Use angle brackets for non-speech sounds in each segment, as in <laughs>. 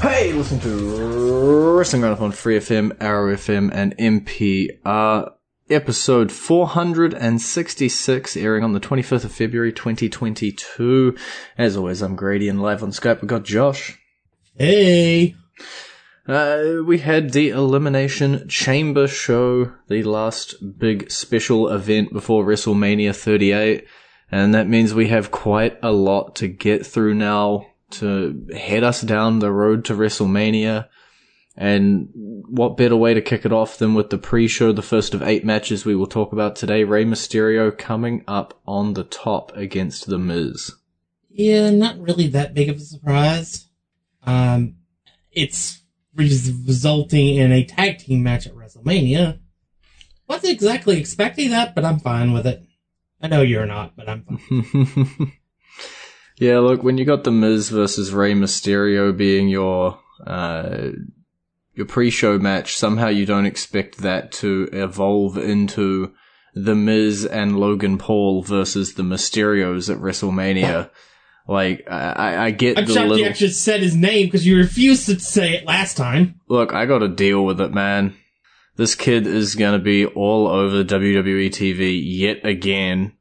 Hey, listen to Wrestling Roundup on Free FM, Arrow FM, and MPR. Episode 466, airing on the 25th of February 2022. As always, I'm Grady, and live on Skype we've got Josh. Hey. Uh, we had the Elimination Chamber show, the last big special event before WrestleMania 38, and that means we have quite a lot to get through now to head us down the road to WrestleMania. And what better way to kick it off than with the pre-show, the first of eight matches we will talk about today. Rey Mysterio coming up on the top against The Miz. Yeah, not really that big of a surprise. Um, it's res- resulting in a tag team match at WrestleMania. Wasn't exactly expecting that, but I'm fine with it. I know you're not, but I'm fine. <laughs> yeah, look, when you got The Miz versus Rey Mysterio being your, uh, your pre-show match, somehow you don't expect that to evolve into The Miz and Logan Paul versus the Mysterios at WrestleMania. <laughs> Like, I, I- get I'm the shocked little... you actually said his name because you refused to say it last time. Look, I gotta deal with it, man. This kid is gonna be all over WWE TV yet again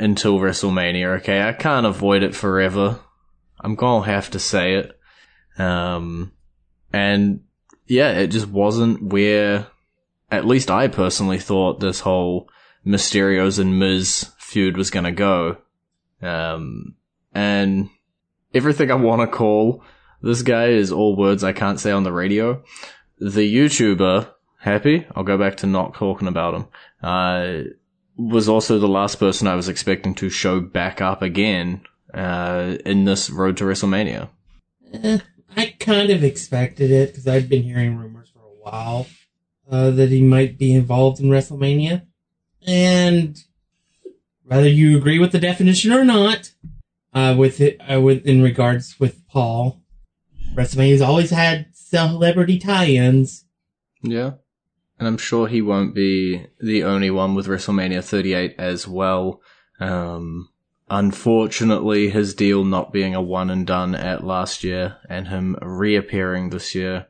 until WrestleMania, okay? I can't avoid it forever. I'm gonna have to say it. Um, and yeah, it just wasn't where, at least I personally thought this whole Mysterios and Miz feud was gonna go. Um, and everything I want to call this guy is all words I can't say on the radio. The YouTuber, Happy, I'll go back to not talking about him, uh, was also the last person I was expecting to show back up again, uh, in this road to WrestleMania. Eh, I kind of expected it because I'd been hearing rumors for a while uh, that he might be involved in WrestleMania. And whether you agree with the definition or not, uh, with it, uh, with in regards with Paul, WrestleMania's always had celebrity tie-ins. Yeah. And I'm sure he won't be the only one with WrestleMania 38 as well. Um, unfortunately, his deal not being a one and done at last year and him reappearing this year.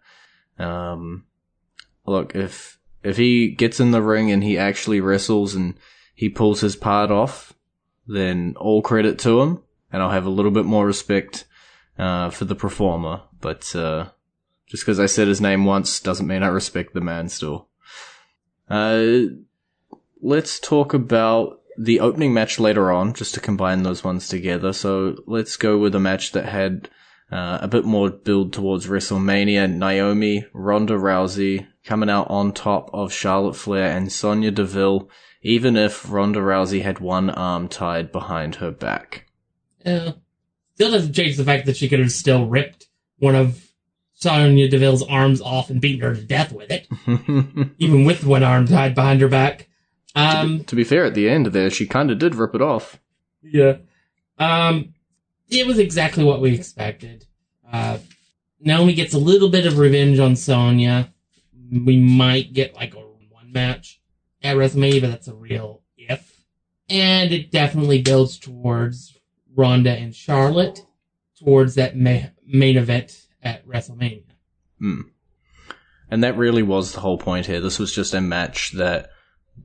Um, look, if, if he gets in the ring and he actually wrestles and he pulls his part off, then all credit to him and I'll have a little bit more respect, uh, for the performer. But, uh, just because I said his name once doesn't mean I respect the man still. Uh, let's talk about the opening match later on, just to combine those ones together. So let's go with a match that had uh, a bit more build towards WrestleMania. Naomi, Ronda Rousey coming out on top of Charlotte Flair and Sonya Deville, even if Ronda Rousey had one arm tied behind her back. Uh, still doesn't change the fact that she could have still ripped one of Sonya Deville's arms off and beaten her to death with it, <laughs> even with one arm tied behind her back. Um, to be fair, at the end there, she kind of did rip it off. Yeah. Um, it was exactly what we expected. Uh, Naomi gets a little bit of revenge on Sonya. We might get like a one match at WrestleMania, but that's a real if. And it definitely builds towards Ronda and Charlotte towards that ma- main event at WrestleMania. Hmm. And that really was the whole point here. This was just a match that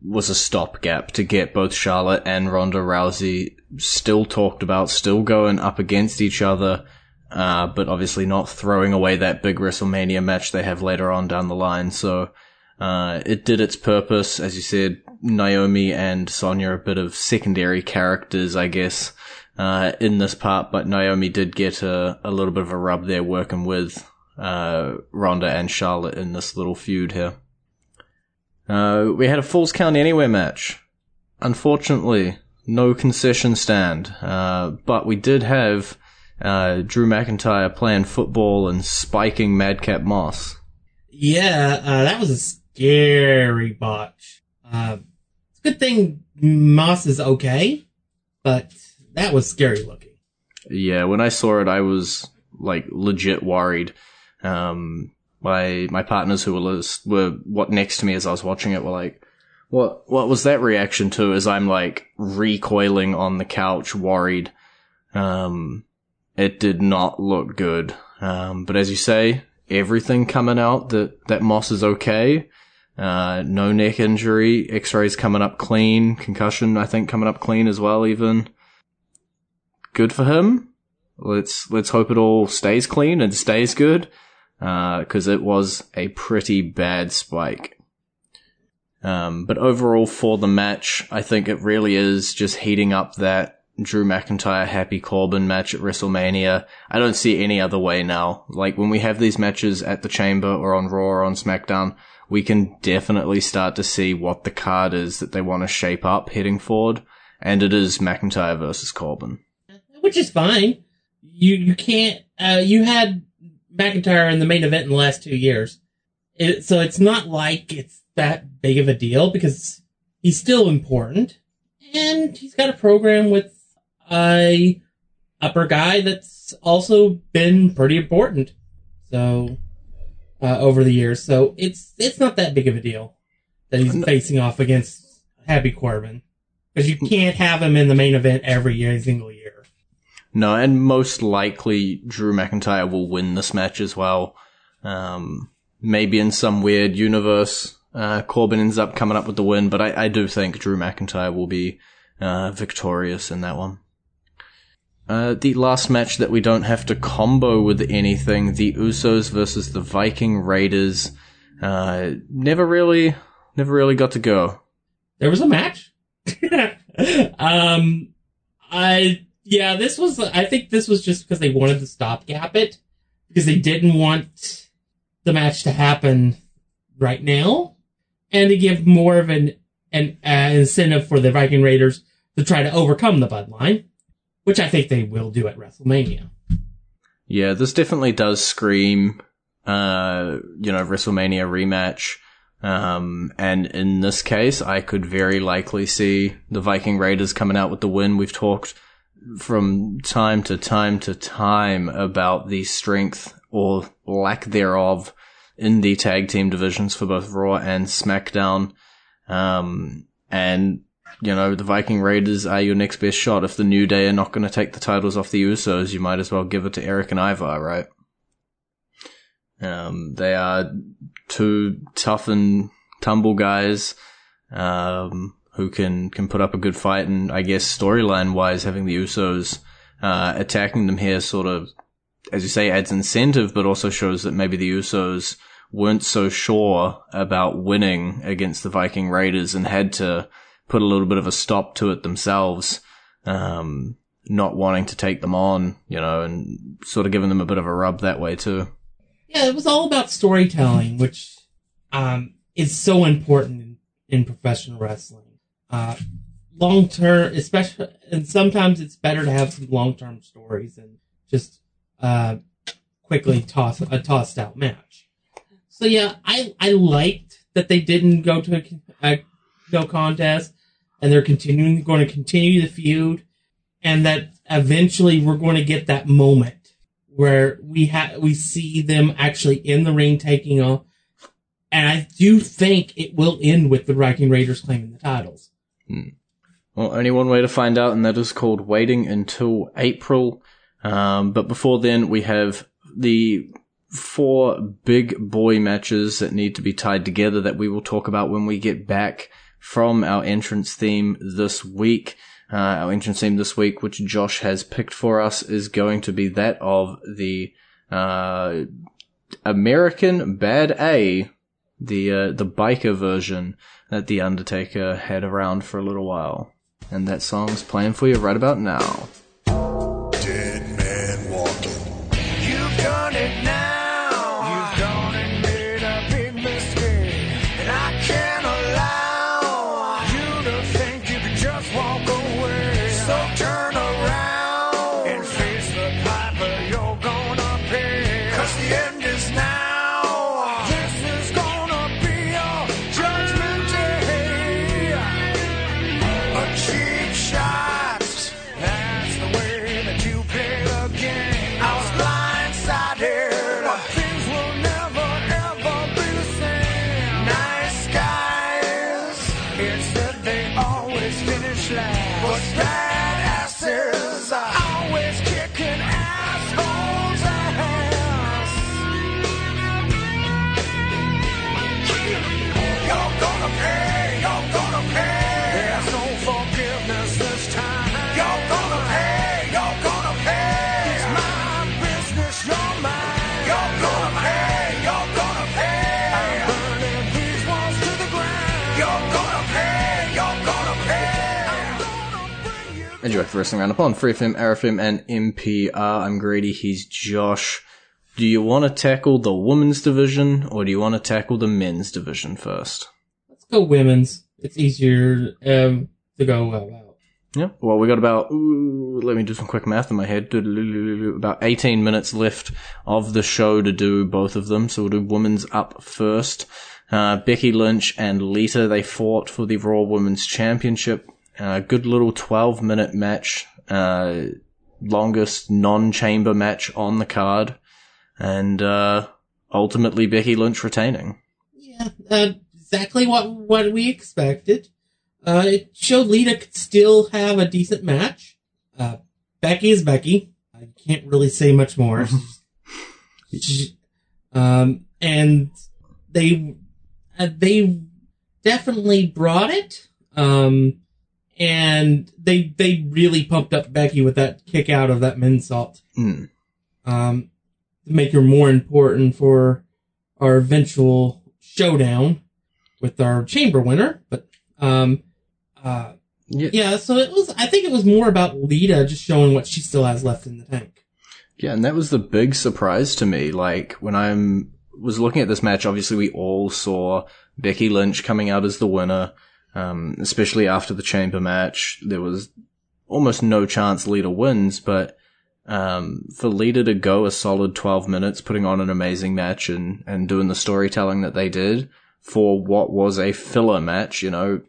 was a stopgap to get both Charlotte and Ronda Rousey still talked about, still going up against each other, uh, but obviously not throwing away that big WrestleMania match they have later on down the line. So, uh, it did its purpose. As you said, Naomi and Sonya a bit of secondary characters, I guess, uh, in this part, but Naomi did get a, a little bit of a rub there working with uh, Ronda and Charlotte in this little feud here. Uh, we had a Falls Count Anywhere match. Unfortunately, no concession stand, uh, but we did have uh, Drew McIntyre playing football and spiking Madcap Moss. Yeah, uh, that was a scary botch. Uh, it's a good thing Moss is okay, but that was scary looking. Yeah, when I saw it, I was like legit worried. Um, my my partners who were were what next to me as I was watching it were like, "What what was that reaction to?" As I'm like recoiling on the couch, worried. Um, it did not look good. Um, but as you say, everything coming out that that Moss is okay. Uh, no neck injury, X-rays coming up clean, concussion I think coming up clean as well. Even good for him. Let's let's hope it all stays clean and stays good, because it was a pretty bad spike. Um, but overall, for the match, I think it really is just heating up that Drew McIntyre Happy Corbin match at WrestleMania. I don't see any other way now. Like when we have these matches at the Chamber or on Raw or on SmackDown, we can definitely start to see what the card is that they want to shape up heading forward, and it is McIntyre versus Corbin. Which is fine. You you can't. Uh, you had McIntyre in the main event in the last two years, it, so it's not like it's that big of a deal because he's still important, and he's got a program with a upper guy that's also been pretty important. So uh, over the years, so it's it's not that big of a deal that he's facing off against Happy Corbin because you can't have him in the main event every year, single year. No, and most likely Drew McIntyre will win this match as well. Um, maybe in some weird universe, uh, Corbin ends up coming up with the win, but I, I do think Drew McIntyre will be uh, victorious in that one. Uh, the last match that we don't have to combo with anything, the Usos versus the Viking Raiders, uh, never really, never really got to go. there was a match. <laughs> um, I yeah, this was. I think this was just because they wanted to stopgap it because they didn't want the match to happen right now, and to give more of an an uh, incentive for the Viking Raiders to try to overcome the bloodline, which I think they will do at WrestleMania. Yeah, this definitely does scream, uh, you know, WrestleMania rematch. Um, and in this case, I could very likely see the Viking Raiders coming out with the win. We've talked from time to time to time about the strength or lack thereof in the tag team divisions for both Raw and SmackDown. Um, and you know, the Viking Raiders are your next best shot. If the New Day are not going to take the titles off the Usos, you might as well give it to Erik and Ivar, right? Um, they are two tough and tumble guys, um, who can, can put up a good fight. And I guess storyline wise, having the Usos, uh, attacking them here sort of, as you say, adds incentive, but also shows that maybe the Usos weren't so sure about winning against the Viking Raiders and had to put a little bit of a stop to it themselves, um, not wanting to take them on, you know, and sort of giving them a bit of a rub that way too. Yeah, it was all about storytelling, which um, is so important in, in professional wrestling. Uh, long term, especially, and sometimes it's better to have some long term stories than just uh, quickly toss a tossed out match. So yeah, I I liked that they didn't go to a, a no contest, and they're continuing going to continue the feud, and that eventually we're going to get that moment where we ha- we see them actually in the ring taking off. And I do think it will end with the Viking Raiders claiming the titles. Well, only one way to find out, and that is called waiting until April. Um, but before then, we have the four big boy matches that need to be tied together that we will talk about when we get back from our entrance theme this week. Uh, our entrance theme this week, which Josh has picked for us, is going to be that of the uh, American Bad A the uh, the biker version that the Undertaker had around for a little while, and that song's playing for you right about now. Dead always bring you. And you're back to Wrestling Roundup on Free FM, RFM, and MPR. I'm Grady. he's Josh. Do you want to tackle the women's division, or do you want to tackle the men's division first? Let's go women's. It's easier um, to go about. Yeah. Well, we got about, ooh, let me do some quick math in my head. About 18 minutes left of the show to do both of them. So we'll do women's up first. Uh, Becky Lynch and Lita, they fought for the Raw Women's Championship. Uh, good little 12 minute match. Uh, longest non-chamber match on the card. And, uh, ultimately Becky Lynch retaining. Yeah, uh, exactly what what we expected. Uh, it showed Lita could still have a decent match. Uh, Becky is Becky. I can't really say much more. <laughs> <laughs> Um, and they uh, they definitely brought it. Um, and they they really pumped up Becky with that kick out of that moonsault. Mm. Um, to make her more important for our eventual showdown with our chamber winner. But um, uh, Yeah. yeah, so it was. I think it was more about Lita just showing what she still has left in the tank. Yeah, and that was the big surprise to me. Like when I'm was looking at this match, obviously we all saw Becky Lynch coming out as the winner. Um, especially after the chamber match, there was almost no chance Lita wins, but um, for Lita to go a solid 12 minutes, putting on an amazing match and, and doing the storytelling that they did for what was a filler match, you know,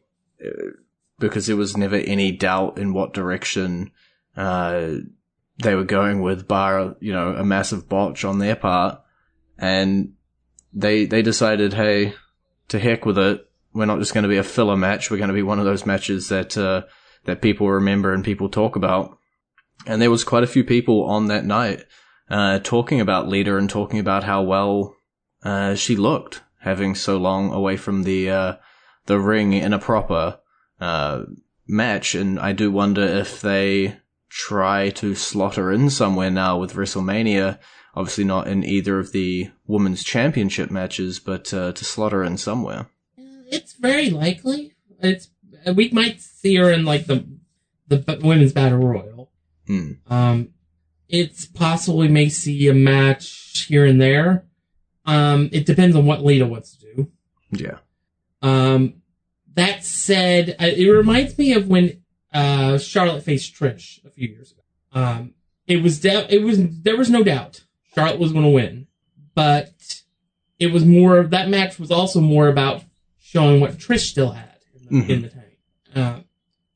uh, because there was never any doubt in what direction, uh, they were going with bar, you know, a massive botch on their part. And they, they decided, hey, to heck with it. We're not just going to be a filler match. We're going to be one of those matches that, uh, that people remember and people talk about. And there was quite a few people on that night, uh, talking about Lita and talking about how well, uh, she looked having so long away from the, uh, the ring in a proper, uh, match. And I do wonder if they try to slot her in somewhere now with WrestleMania. Obviously not in either of the women's championship matches, but, uh, to slot her in somewhere. It's very likely. It's we might see her in like the the women's battle royal. Hmm. Um, it's possible we may see a match here and there. Um, it depends on what Lita wants to do. Yeah. Um, that said, it reminds me of when uh, Charlotte faced Trish a few years ago. Um, it was de- it was there was no doubt Charlotte was going to win, but it was more that match was also more about showing what Trish still had in the, in the tank. Uh,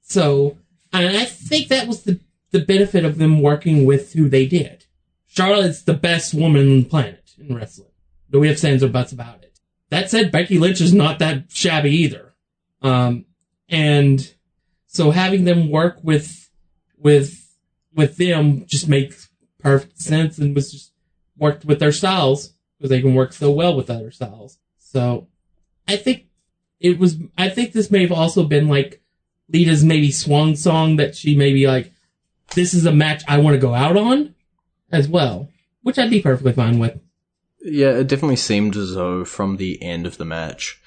so, and I think that was the the benefit of them working with who they did. Charlotte's the best woman on the planet in wrestling. Do we have stands or butts about it? That said, Becky Lynch is not that shabby either. Um, and so having them work with, with, with them just makes perfect sense and was just worked with their styles because they can work so well with other styles. So I think it was, I think this may have also been like Lita's maybe swan song that she maybe like, this is a match I want to go out on as well, which I'd be perfectly fine with. Yeah, it definitely seemed as though from the end of the match.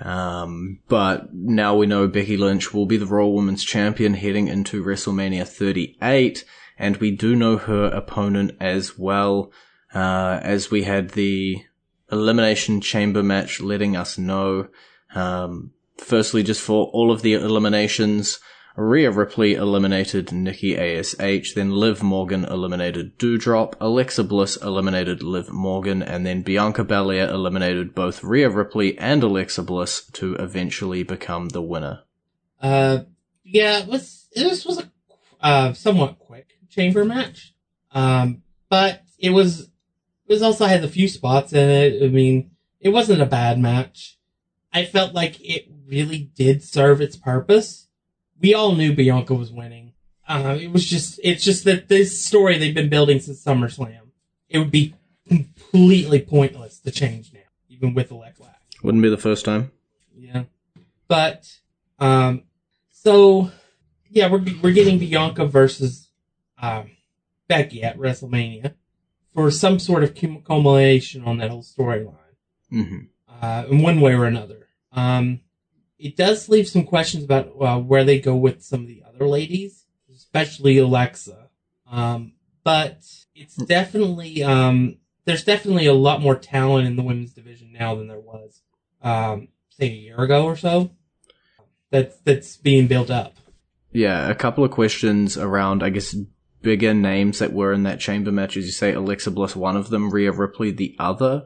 Um, but now we know Becky Lynch will be the Raw Women's Champion heading into WrestleMania 38, and we do know her opponent as well, uh, as we had the Elimination Chamber match letting us know. Um, firstly, just for all of the eliminations, Rhea Ripley eliminated Nikki ASH, then Liv Morgan eliminated Doudrop, Alexa Bliss eliminated Liv Morgan, and then Bianca Belair eliminated both Rhea Ripley and Alexa Bliss to eventually become the winner. Uh, yeah, it was this was a uh, somewhat quick chamber match, um, but it was it was also had a few spots in it. I mean, it wasn't a bad match. I felt like it really did serve its purpose. We all knew Bianca was winning. Uh, it was just it's just that this story they've been building since SummerSlam. It would be completely pointless to change now, even with Alexa. Wouldn't be the first time. Yeah. But um so yeah, we're we're getting Bianca versus um Becky at WrestleMania for some sort of culmination on that whole storyline. hmm Uh in one way or another. Um it does leave some questions about uh, where they go with some of the other ladies, especially Alexa. Um but it's definitely um there's definitely a lot more talent in the women's division now than there was um, say a year ago or so. That's that's being built up. Yeah, a couple of questions around, I guess, bigger names that were in that chamber match. As you say, Alexa Bliss, one of them, Rhea Ripley, the other,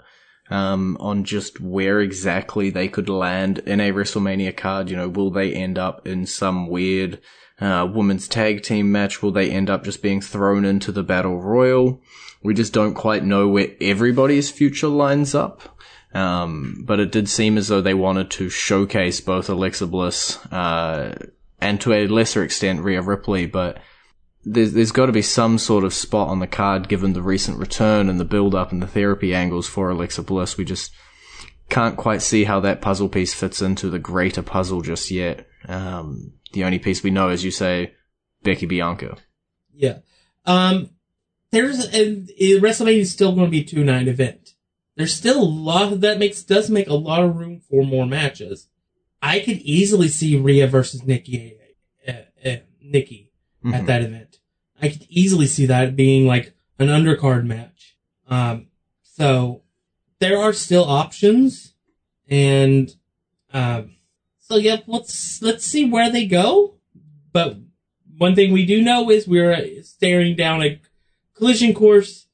um, on just where exactly they could land in a WrestleMania card. You know, will they end up in some weird uh, women's tag team match? Will they end up just being thrown into the battle royal? We just don't quite know where everybody's future lines up. Um, but it did seem as though they wanted to showcase both Alexa Bliss, uh, and to a lesser extent Rhea Ripley, but there's, there's got to be some sort of spot on the card given the recent return and the build up and the therapy angles for Alexa Bliss. We just can't quite see how that puzzle piece fits into the greater puzzle just yet. Um, the only piece we know, as you say, Becky Bianca. Yeah. Um, there's and uh, WrestleMania is still going to be a two night event. There's still a lot that makes does make a lot of room for more matches. I could easily see Rhea versus Nikki, uh, uh, Nikki at Mhm. that event. I could easily see that being like an undercard match. Um, so there are still options, and um, so yeah, let's let's see where they go. But one thing we do know is we're staring down a collision course.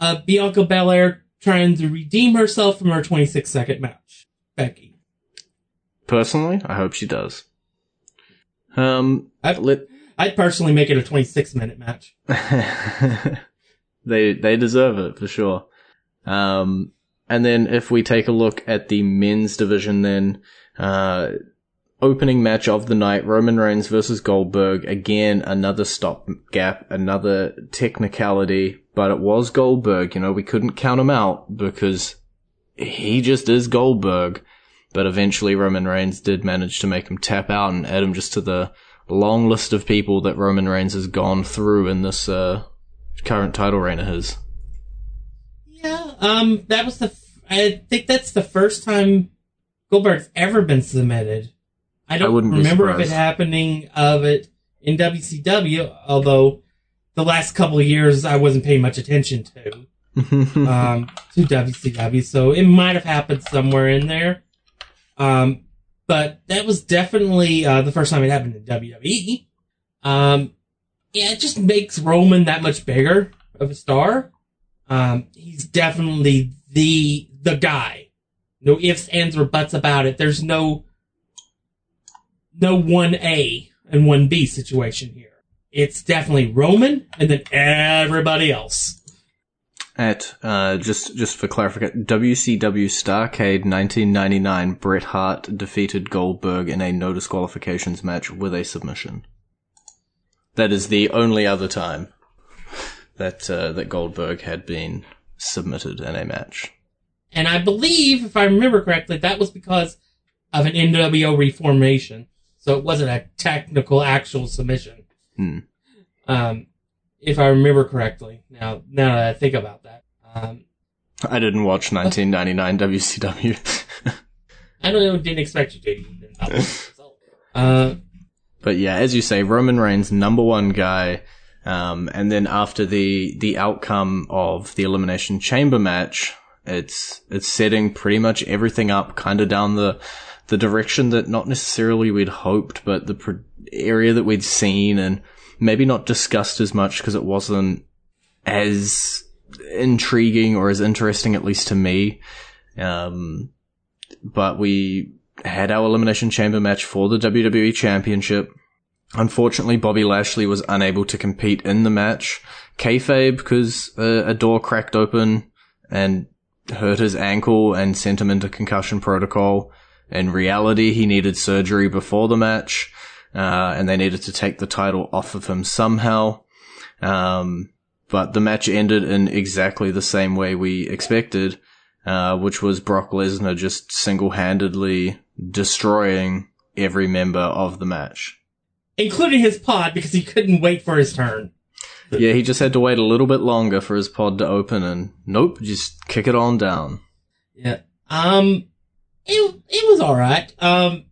Uh, Bianca Belair trying to redeem herself from her 26 second match. Becky. Personally, I hope she does. Um, I'd, let, I'd personally make it a 26 minute match. <laughs> they they deserve it for sure. Um, and then if we take a look at the men's division, then uh, opening match of the night: Roman Reigns versus Goldberg. Again, another stop gap, another technicality, but it was Goldberg. You know, we couldn't count him out because he just is Goldberg. But eventually, Roman Reigns did manage to make him tap out and add him just to the long list of people that Roman Reigns has gone through in this uh, current title reign of his. Yeah, um, that was the, f- I think that's the first time Goldberg's ever been submitted. I don't wouldn't remember of it happening of it in WCW, although the last couple of years I wasn't paying much attention to. <laughs> um, to WCW, so it might have happened somewhere in there. Um, but that was definitely uh, the first time it happened in WWE. Um, yeah, it just makes Roman that much bigger of a star. Um, he's definitely the the guy. No ifs, ands, or buts about it. There's no no one A and one B situation here. It's definitely Roman and then everybody else. At uh, just just for clarification, WCW Starcade 1999, Bret Hart defeated Goldberg in a no disqualifications match with a submission. That is the only other time that uh, that Goldberg had been submitted in a match. And I believe, if I remember correctly, that was because of an NWO reformation. So it wasn't a technical actual submission. Hmm. Um, if I remember correctly. Now, now that I think about that. Um, I didn't watch 1999 WCW. <laughs> I don't know, didn't expect you to. <laughs> uh, But yeah, as you say, Roman Reigns, number one guy. Um, and then after the, the outcome of the Elimination Chamber match, it's, it's setting pretty much everything up kind of down the, the direction that not necessarily we'd hoped, but the pro- area that we'd seen and maybe not discussed as much because it wasn't as intriguing or as interesting, at least to me. Um, but we had our Elimination Chamber match for the WWE Championship. Unfortunately, Bobby Lashley was unable to compete in the match. Kayfabe, because uh, a door cracked open and hurt his ankle and sent him into concussion protocol. In reality, he needed surgery before the match, uh, and they needed to take the title off of him somehow. Um, but the match ended in exactly the same way we expected, uh, which was Brock Lesnar just single-handedly destroying every member of the match. including his pod because he couldn't wait for his turn. Yeah, he just had to wait a little bit longer for his pod to open and nope, just kick it on down. Yeah. Um, it, it was alright. Um,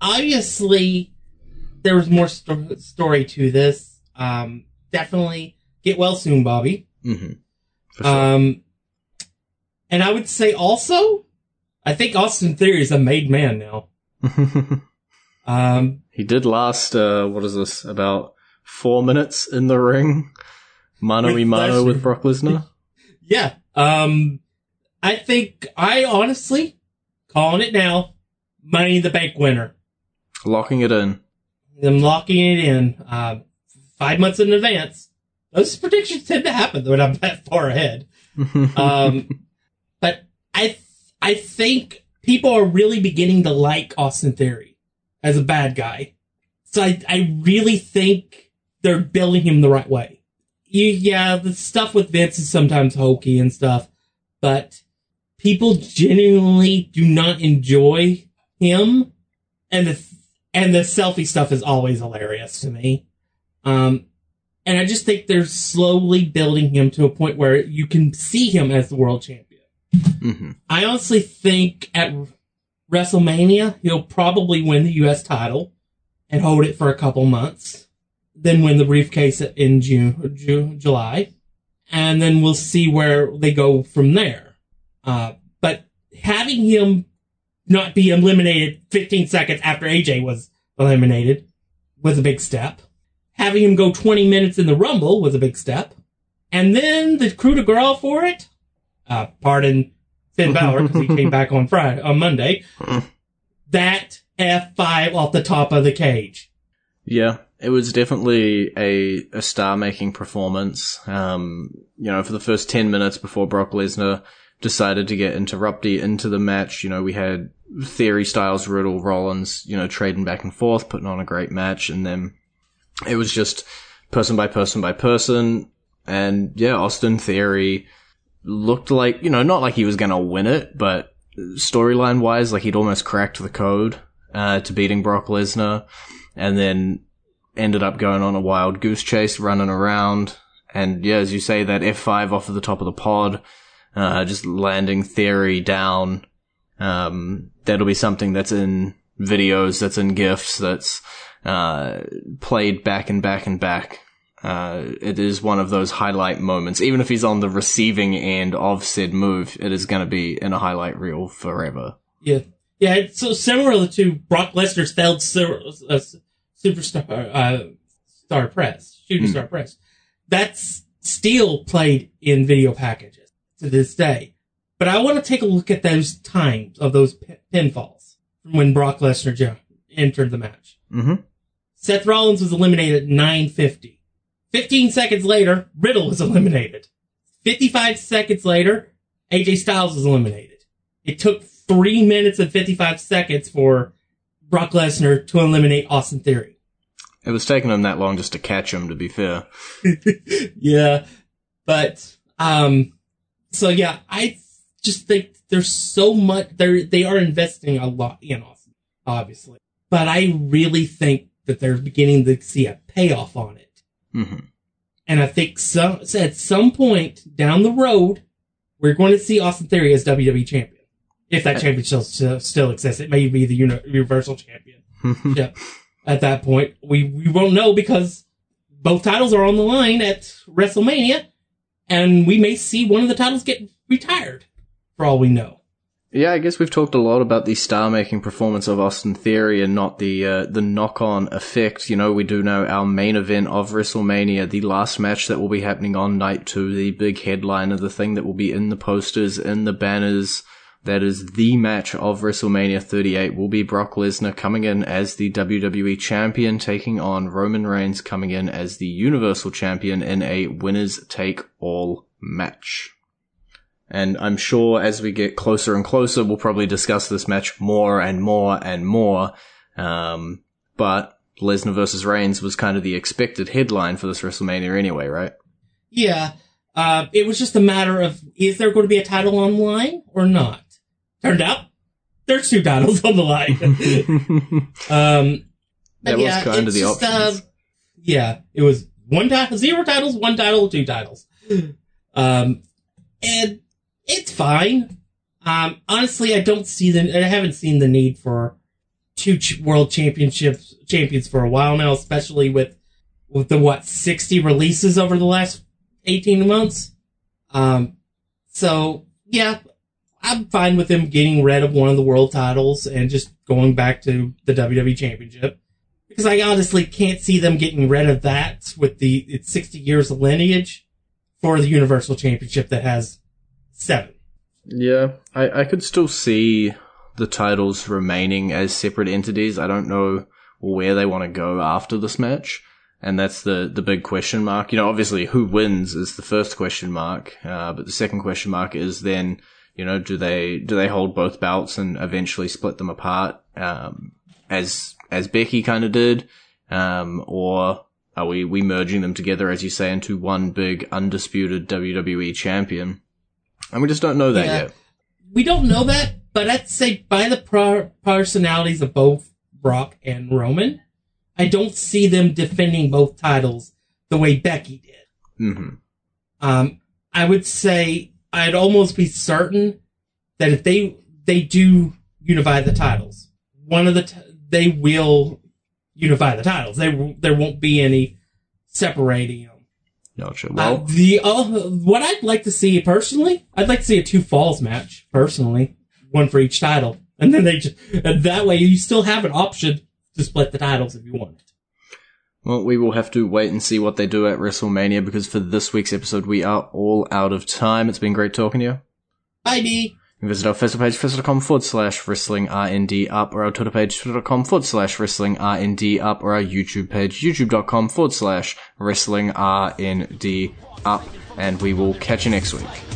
obviously, there was more sto- story to this. Um, definitely get well soon, Bobby. hmm For sure. Um, and I would say also, I think Austin Theory is a made man now. <laughs> Um, he did last, uh, what is this, about four minutes in the ring? Mano With y mano with Brock Lesnar? <laughs> yeah. Um, I think I honestly calling it now. Money in the Bank winner. Locking it in. I'm locking it in. Uh, five months in advance. Those predictions tend to happen when I'm that far ahead. <laughs> Um, but I, th- I think people are really beginning to like Austin Theory as a bad guy. So I, I really think they're building him the right way. You, yeah, the stuff with Vince is sometimes hokey and stuff, but people genuinely do not enjoy him. And the, and the selfie stuff is always hilarious to me. Um, and I just think they're slowly building him to a point where you can see him as the world champion. hmm I honestly think at WrestleMania, he'll probably win the U.S. title and hold it for a couple months, then win the briefcase in June, June July, and then we'll see where they go from there. Uh, but having him not be eliminated 15 seconds after AJ was eliminated was a big step. Having him go 20 minutes in the Rumble was a big step. And then the coup de grace for it, uh, pardon Finn Balor because he <laughs> came back on Friday, on Monday. that F5 off the top of the cage. Yeah, it was definitely a, a star making performance. Um, you know, for the first 10 minutes before Brock Lesnar decided to get interrupty into the match, you know, we had Theory Styles, Riddle, Rollins, you know, trading back and forth, putting on a great match. And then it was just person by person by person. And yeah, Austin Theory looked like, you know, not like he was going to win it, but storyline wise, like he'd almost cracked the code, uh, to beating Brock Lesnar and then ended up going on a wild goose chase, running around. And yeah, as you say, that F5 off of the top of the pod, uh, just landing Theory down. Um, that'll be something that's in videos, that's in GIFs, that's, uh, played back and back and back. Uh, it is one of those highlight moments. Even if he's on the receiving end of said move, it is going to be in a highlight reel forever. Yeah. Yeah, so similar to Brock Lesnar's failed uh, superstar, uh, star press, shooting Hmm. star press. That's still played in video packages to this day. But I want to take a look at those times of those pinfalls from when Brock Lesnar entered the match. Mm-hmm. Seth Rollins was eliminated at 950. 15 seconds later, Riddle was eliminated. 55 seconds later, AJ Styles was eliminated. It took 3 minutes and 55 seconds for Brock Lesnar to eliminate Austin Theory. It was taking him that long just to catch him, to be fair. <laughs> yeah. But, um, so yeah, I just think there's so much, they're, they are investing a lot in Austin, obviously. But I really think that they're beginning to see a payoff on it. Mm-hmm. And I think some, so at some point down the road, we're going to see Austin Theory as WWE champion. If that championship still, still exists, it may be the uni- Universal Champion. <laughs> yeah. At that point, we, we won't know because both titles are on the line at WrestleMania, and we may see one of the titles get retired, for all we know. Yeah, I guess we've talked a lot about the star-making performance of Austin Theory and not the uh, the knock-on effect. You know, we do know our main event of WrestleMania, the last match that will be happening on night two, the big headliner, the thing that will be in the posters, in the banners. That is the match of WrestleMania 38 will be Brock Lesnar coming in as the WWE champion, taking on Roman Reigns coming in as the Universal champion in a winners take all match. And I'm sure as we get closer and closer, we'll probably discuss this match more and more and more. Um, but Lesnar versus Reigns was kind of the expected headline for this WrestleMania anyway, right? Yeah. Uh, it was just a matter of is there going to be a title on the line or not? Turned out there's two titles on the line. <laughs> um, That was kind of the just, uh, yeah, it was one title, zero titles, one title, two titles. Um, and it's fine. Um, honestly, I don't see the, I haven't seen the need for two ch- world championships, champions for a while now, especially with, with the what, 60 releases over the last 18 months. Um, so yeah, I'm fine with them getting rid of one of the world titles and just going back to the WWE championship. Because I honestly can't see them getting rid of that with the, it's 60 years of lineage for the Universal Championship that has seven. Yeah, I, I could still see the titles remaining as separate entities. I don't know where they want to go after this match. And that's the, the big question mark. You know, obviously who wins is the first question mark. Uh, but the second question mark is then, you know, do they, do they hold both belts and eventually split them apart? Um, as, as Becky kind of did. Um, or are we, we merging them together, as you say, into one big undisputed WWE champion? And we just don't know that Yeah. yet. We don't know that, but I'd say by the pro- personalities of both Brock and Roman, I don't see them defending both titles the way Becky did. hmm Um, I would say I'd almost be certain that if they they do unify the titles, one of the t- they will unify the titles. They w- there won't be any separating Gotcha. Uh, Well, the uh, what I'd like to see personally, I'd like to see a two falls match personally, one for each title, <laughs> and then they just and that way you still have an option to split the titles if you want it. well, we will have to wait and see what they do at WrestleMania because for this week's episode, we are all out of time. It's been great talking to you. Bye, D. Visit our Facebook page, facebook.com forward slash wrestling RND up, or our Twitter page, twitter.com forward slash wrestling RND up, or our YouTube page, youtube.com forward slash wrestling RND up. And we will catch you next week.